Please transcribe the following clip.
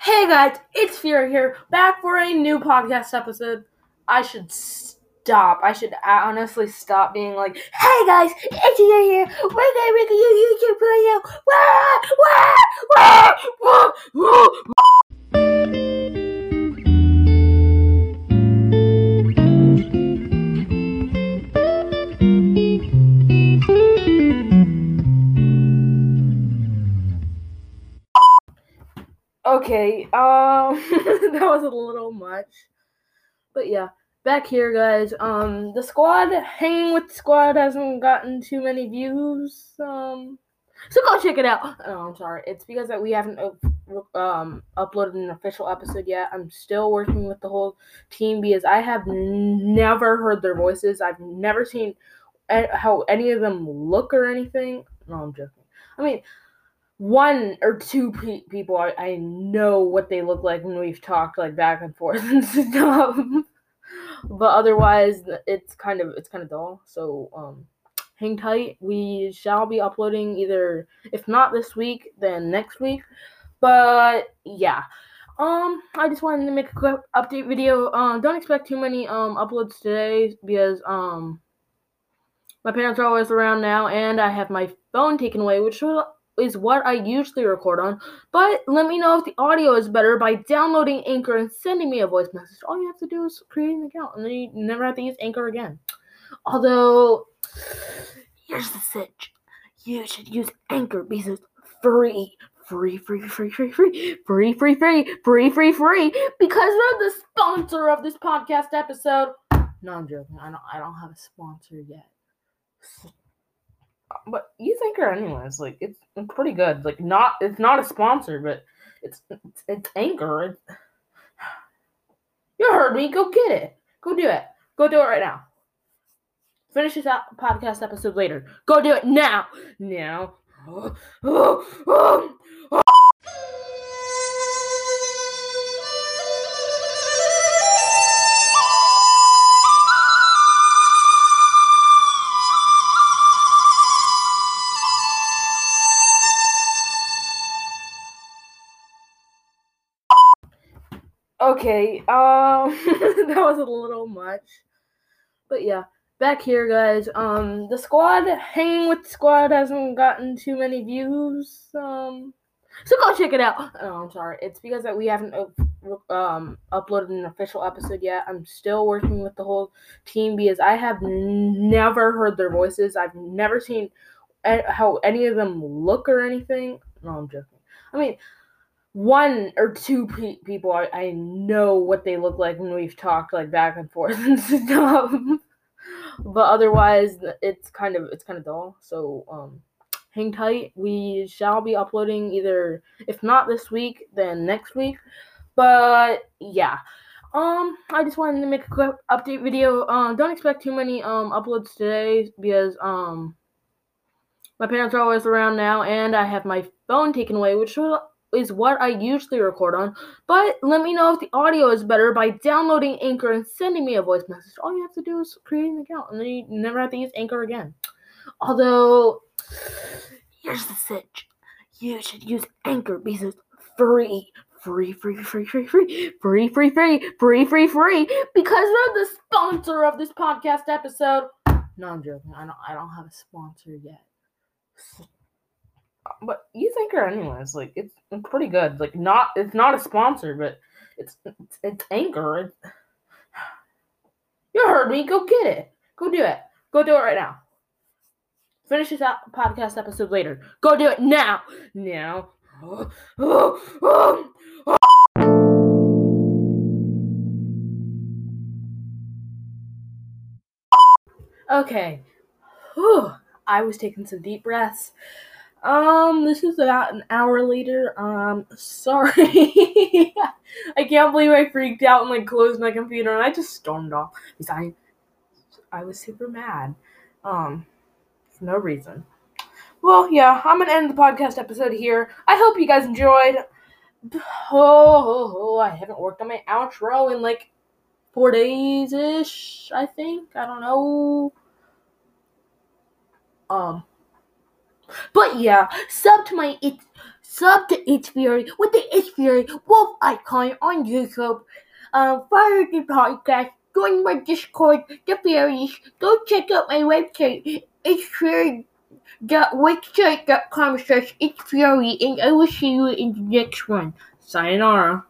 Hey guys, it's Fear here, back for a new podcast episode. I should stop. I should honestly stop being like, "Hey guys, it's Fear here. We're gonna make a YouTube video." Wah, wah, wah, wah, wah. Okay, um, that was a little much, but yeah, back here, guys. Um, the squad, hanging with the squad, hasn't gotten too many views. Um, so go check it out. Oh, I'm sorry, it's because that we haven't um uploaded an official episode yet. I'm still working with the whole team because I have never heard their voices. I've never seen how any of them look or anything. No, I'm joking. I mean one or two pe- people I, I know what they look like when we've talked like back and forth and stuff. But otherwise it's kind of it's kind of dull. So um hang tight. We shall be uploading either if not this week then next week. But yeah. Um i just wanted to make a quick update video. Um don't expect too many um uploads today because um my parents are always around now and i have my phone taken away which will is what I usually record on, but let me know if the audio is better by downloading Anchor and sending me a voice message. All you have to do is create an account, and then you never have to use Anchor again. Although, here's the sitch: you should use Anchor because it's free. Free, free, free, free, free, free, free, free, free, free, free, because they're the sponsor of this podcast episode. No, I'm joking. I don't. I don't have a sponsor yet but use Anchor anyways. Like it's, it's pretty good. Like not it's not a sponsor, but it's it's, it's Anchor. It's, you heard me. Go get it. Go do it. Go do it right now. Finish this podcast episode later. Go do it now. Now. Okay, um, that was a little much, but yeah, back here, guys. Um, the squad, hanging with the squad, hasn't gotten too many views. Um, so go check it out. Oh, I'm sorry, it's because that we haven't um uploaded an official episode yet. I'm still working with the whole team because I have never heard their voices. I've never seen how any of them look or anything. No, I'm joking. I mean one or two pe- people I, I know what they look like when we've talked like back and forth and stuff. But otherwise it's kind of it's kind of dull. So um hang tight. We shall be uploading either if not this week then next week. But yeah. Um i just wanted to make a quick update video. Um don't expect too many um uploads today because um my parents are always around now and i have my phone taken away which will is what I usually record on, but let me know if the audio is better by downloading Anchor and sending me a voice message. All you have to do is create an account, and then you never have to use Anchor again. Although, here's the sitch: you should use Anchor because it's free. Free, free, free, free, free, free, free, free, free, free, free, because they're the sponsor of this podcast episode. No, I'm joking. I don't. I don't have a sponsor yet but use Anchor anyways. Like it's, it's pretty good. Like not it's not a sponsor, but it's it's, it's Anchor. It's, you heard me. Go get it. Go do it. Go do it right now. Finish this out podcast episode later. Go do it now. Now. Okay. Whew. I was taking some deep breaths. Um, this is about an hour later. Um, sorry. I can't believe I freaked out and like closed my computer and I just stormed off because I, I was super mad. Um, for no reason. Well, yeah, I'm gonna end the podcast episode here. I hope you guys enjoyed. Oh, I haven't worked on my outro in like four days ish. I think. I don't know. Um. But yeah, sub to my it's sub to It's Fury with the It's Fury wolf icon on YouTube. Uh, follow the podcast. Join my Discord, the Furies. Go check out my website. It's Fury website.com slash it's fury and I will see you in the next one. Sayonara.